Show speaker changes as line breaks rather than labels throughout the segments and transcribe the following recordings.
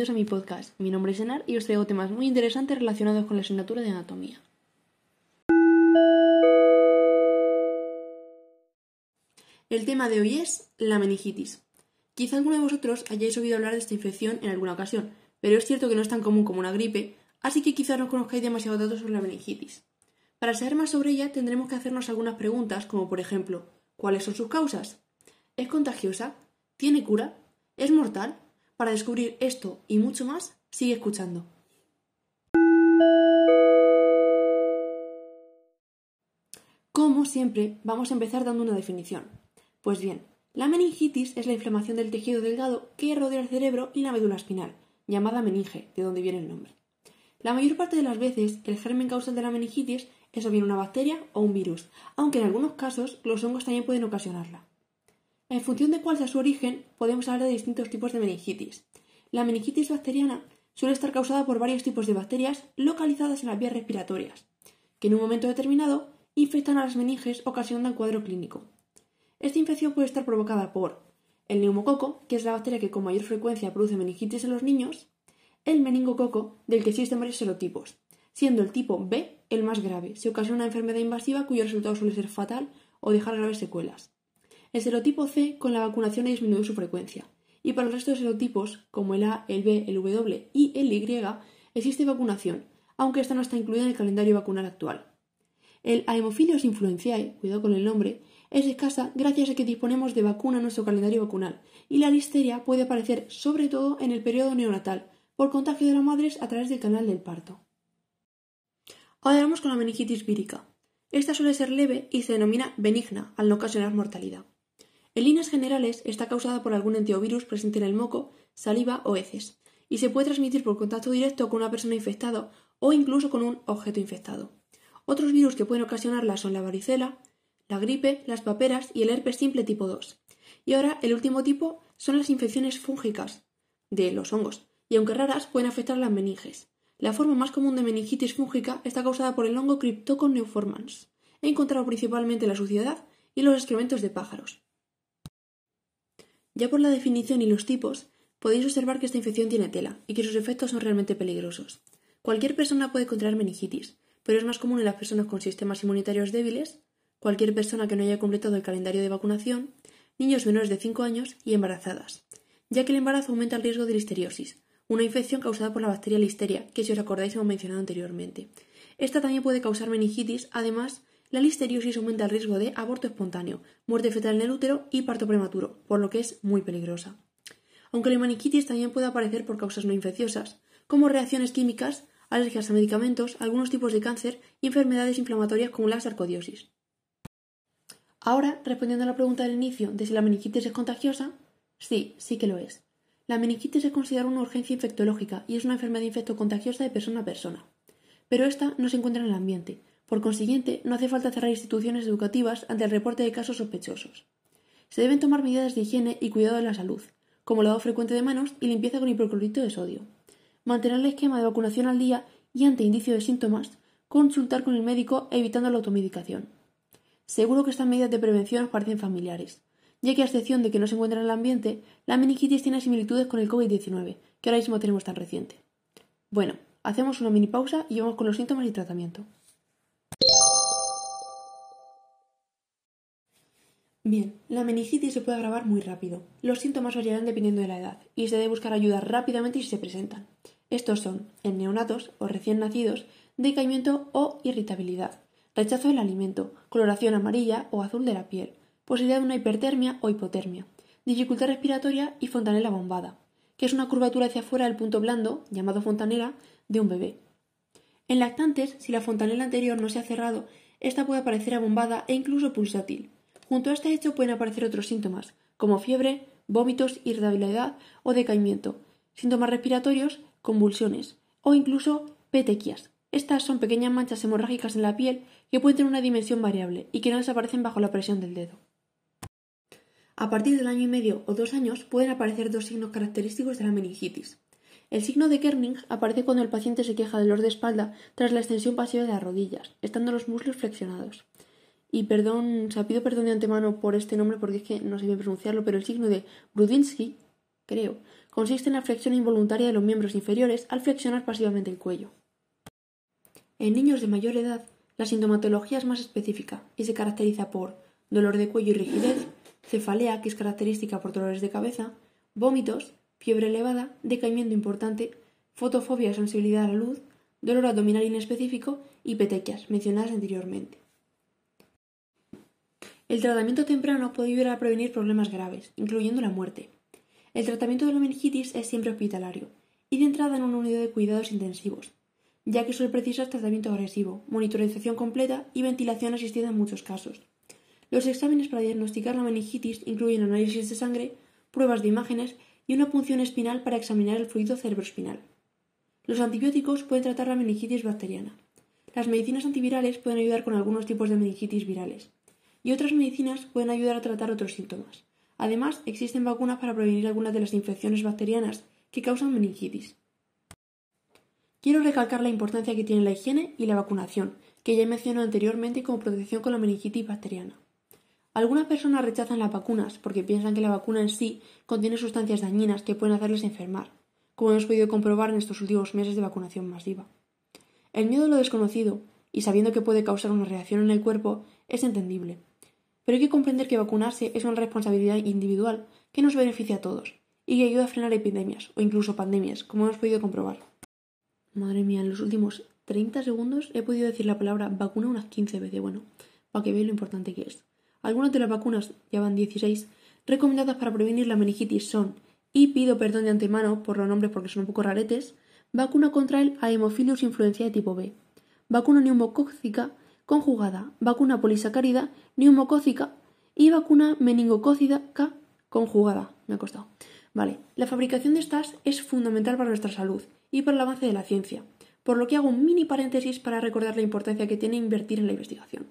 bienvenidos a mi podcast. Mi nombre es Enar y os traigo temas muy interesantes relacionados con la asignatura de anatomía. El tema de hoy es la meningitis. Quizá alguno de vosotros hayáis oído hablar de esta infección en alguna ocasión, pero es cierto que no es tan común como una gripe, así que quizá no conozcáis demasiados datos sobre la meningitis. Para saber más sobre ella tendremos que hacernos algunas preguntas, como por ejemplo, ¿cuáles son sus causas? ¿Es contagiosa? ¿Tiene cura? ¿Es mortal? Para descubrir esto y mucho más, sigue escuchando. Como siempre, vamos a empezar dando una definición. Pues bien, la meningitis es la inflamación del tejido delgado que rodea el cerebro y la médula espinal, llamada meninge, de donde viene el nombre. La mayor parte de las veces, el germen causal de la meningitis es o bien una bacteria o un virus, aunque en algunos casos los hongos también pueden ocasionarla. En función de cuál sea su origen, podemos hablar de distintos tipos de meningitis. La meningitis bacteriana suele estar causada por varios tipos de bacterias localizadas en las vías respiratorias, que en un momento determinado infectan a las meninges ocasionando el cuadro clínico. Esta infección puede estar provocada por el neumococo, que es la bacteria que con mayor frecuencia produce meningitis en los niños, el meningococo, del que existen varios serotipos, siendo el tipo B el más grave. Se ocasiona una enfermedad invasiva cuyo resultado suele ser fatal o dejar graves secuelas. El serotipo C con la vacunación ha disminuido su frecuencia. Y para el resto de serotipos, como el A, el B, el W y el Y, existe vacunación, aunque esta no está incluida en el calendario vacunal actual. El Haemophilus influenzae, cuidado con el nombre, es escasa gracias a que disponemos de vacuna en nuestro calendario vacunal, y la listeria puede aparecer sobre todo en el periodo neonatal, por contagio de las madres a través del canal del parto. Ahora vamos con la meningitis vírica. Esta suele ser leve y se denomina benigna, al no ocasionar mortalidad. En líneas generales está causada por algún enteovirus presente en el moco, saliva o heces, y se puede transmitir por contacto directo con una persona infectada o incluso con un objeto infectado. Otros virus que pueden ocasionarla son la varicela, la gripe, las paperas y el herpes simple tipo 2. Y ahora el último tipo son las infecciones fúngicas de los hongos, y aunque raras pueden afectar las meninges. La forma más común de meningitis fúngica está causada por el hongo Cryptococcus neoformans, encontrado principalmente en la suciedad y los excrementos de pájaros. Ya por la definición y los tipos, podéis observar que esta infección tiene tela y que sus efectos son realmente peligrosos. Cualquier persona puede contraer meningitis, pero es más común en las personas con sistemas inmunitarios débiles, cualquier persona que no haya completado el calendario de vacunación, niños menores de 5 años y embarazadas, ya que el embarazo aumenta el riesgo de listeriosis, una infección causada por la bacteria Listeria, que si os acordáis hemos mencionado anteriormente. Esta también puede causar meningitis, además la listeriosis aumenta el riesgo de aborto espontáneo, muerte fetal en el útero y parto prematuro, por lo que es muy peligrosa. Aunque la meningitis también puede aparecer por causas no infecciosas, como reacciones químicas, alergias a medicamentos, algunos tipos de cáncer y enfermedades inflamatorias como la sarcodiosis. Ahora, respondiendo a la pregunta del inicio de si la meningitis es contagiosa, sí, sí que lo es. La meningitis se considera una urgencia infectológica y es una enfermedad infectocontagiosa de persona a persona. Pero esta no se encuentra en el ambiente, por consiguiente, no hace falta cerrar instituciones educativas ante el reporte de casos sospechosos. Se deben tomar medidas de higiene y cuidado de la salud, como lavado frecuente de manos y limpieza con hipoclorito de sodio. Mantener el esquema de vacunación al día y ante indicio de síntomas, consultar con el médico evitando la automedicación. Seguro que estas medidas de prevención os parecen familiares, ya que a excepción de que no se encuentra en el ambiente, la meningitis tiene similitudes con el COVID-19, que ahora mismo tenemos tan reciente. Bueno, hacemos una mini pausa y vamos con los síntomas y tratamiento. Bien, la meningitis se puede agravar muy rápido. Los síntomas variarán dependiendo de la edad y se debe buscar ayuda rápidamente si se presentan. Estos son, en neonatos o recién nacidos, decaimiento o irritabilidad, rechazo del alimento, coloración amarilla o azul de la piel, posibilidad de una hipertermia o hipotermia, dificultad respiratoria y fontanela bombada, que es una curvatura hacia afuera del punto blando, llamado fontanela, de un bebé. En lactantes, si la fontanela anterior no se ha cerrado, esta puede aparecer abombada e incluso pulsátil. Junto a este hecho pueden aparecer otros síntomas, como fiebre, vómitos, irritabilidad o decaimiento, síntomas respiratorios, convulsiones o incluso petequias. Estas son pequeñas manchas hemorrágicas en la piel que pueden tener una dimensión variable y que no desaparecen bajo la presión del dedo. A partir del año y medio o dos años pueden aparecer dos signos característicos de la meningitis. El signo de Kerning aparece cuando el paciente se queja de dolor de espalda tras la extensión pasiva de las rodillas, estando los muslos flexionados. Y perdón, o sea, pido perdón de antemano por este nombre porque es que no sé bien pronunciarlo, pero el signo de Brudinsky, creo, consiste en la flexión involuntaria de los miembros inferiores al flexionar pasivamente el cuello. En niños de mayor edad, la sintomatología es más específica y se caracteriza por dolor de cuello y rigidez, cefalea, que es característica por dolores de cabeza, vómitos, fiebre elevada, decaimiento importante, fotofobia sensibilidad a la luz, dolor abdominal inespecífico y petequias, mencionadas anteriormente. El tratamiento temprano puede ayudar a prevenir problemas graves, incluyendo la muerte. El tratamiento de la meningitis es siempre hospitalario y de entrada en una unidad de cuidados intensivos, ya que suele precisar tratamiento agresivo, monitorización completa y ventilación asistida en muchos casos. Los exámenes para diagnosticar la meningitis incluyen análisis de sangre, pruebas de imágenes y una punción espinal para examinar el fluido cerebroespinal. Los antibióticos pueden tratar la meningitis bacteriana. Las medicinas antivirales pueden ayudar con algunos tipos de meningitis virales. Y otras medicinas pueden ayudar a tratar otros síntomas. Además, existen vacunas para prevenir algunas de las infecciones bacterianas que causan meningitis. Quiero recalcar la importancia que tiene la higiene y la vacunación, que ya he mencionado anteriormente como protección con la meningitis bacteriana. Algunas personas rechazan las vacunas porque piensan que la vacuna en sí contiene sustancias dañinas que pueden hacerles enfermar, como hemos podido comprobar en estos últimos meses de vacunación masiva. El miedo a lo desconocido, y sabiendo que puede causar una reacción en el cuerpo, es entendible. Pero hay que comprender que vacunarse es una responsabilidad individual que nos beneficia a todos y que ayuda a frenar epidemias o incluso pandemias, como hemos podido comprobar. Madre mía, en los últimos 30 segundos he podido decir la palabra vacuna unas 15 veces, bueno, para que veáis lo importante que es. Algunas de las vacunas, ya van 16, recomendadas para prevenir la meningitis son, y pido perdón de antemano por los nombres porque son un poco raretes, vacuna contra el Haemophilus influenzae tipo B, vacuna neumocócica conjugada, vacuna polisacárida neumocócica y vacuna meningocócica conjugada. Me ha costado. Vale, la fabricación de estas es fundamental para nuestra salud y para el avance de la ciencia, por lo que hago un mini paréntesis para recordar la importancia que tiene invertir en la investigación.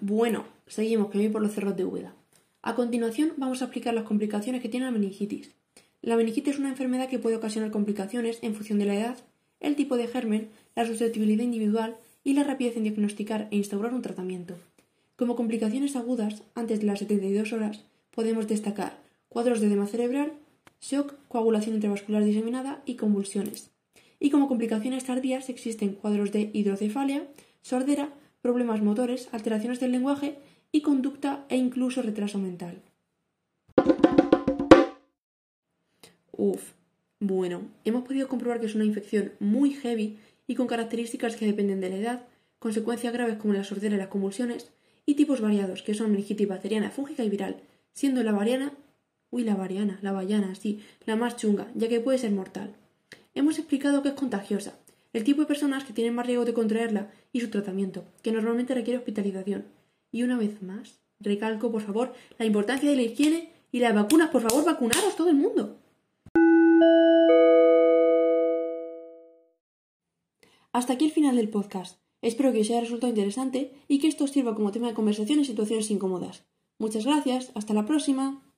Bueno, seguimos que voy por los cerros de Úbeda. A continuación vamos a explicar las complicaciones que tiene la meningitis. La meningitis es una enfermedad que puede ocasionar complicaciones en función de la edad, el tipo de germen, la susceptibilidad individual y la rapidez en diagnosticar e instaurar un tratamiento. Como complicaciones agudas, antes de las 72 horas, podemos destacar cuadros de edema cerebral, shock, coagulación intravascular diseminada y convulsiones. Y como complicaciones tardías existen cuadros de hidrocefalia, sordera, problemas motores, alteraciones del lenguaje y conducta e incluso retraso mental. Uf, bueno, hemos podido comprobar que es una infección muy heavy y con características que dependen de la edad, consecuencias graves como la sordera y las convulsiones, y tipos variados, que son meningitis bacteriana, fúngica y viral, siendo la variana, uy, la variana, la vallana, sí, la más chunga, ya que puede ser mortal. Hemos explicado que es contagiosa, el tipo de personas que tienen más riesgo de contraerla y su tratamiento, que normalmente requiere hospitalización. Y una vez más, recalco, por favor, la importancia de la higiene y las vacunas. Por favor, vacunaros todo el mundo. Hasta aquí el final del podcast. Espero que os haya resultado interesante y que esto os sirva como tema de conversación en situaciones incómodas. Muchas gracias. Hasta la próxima.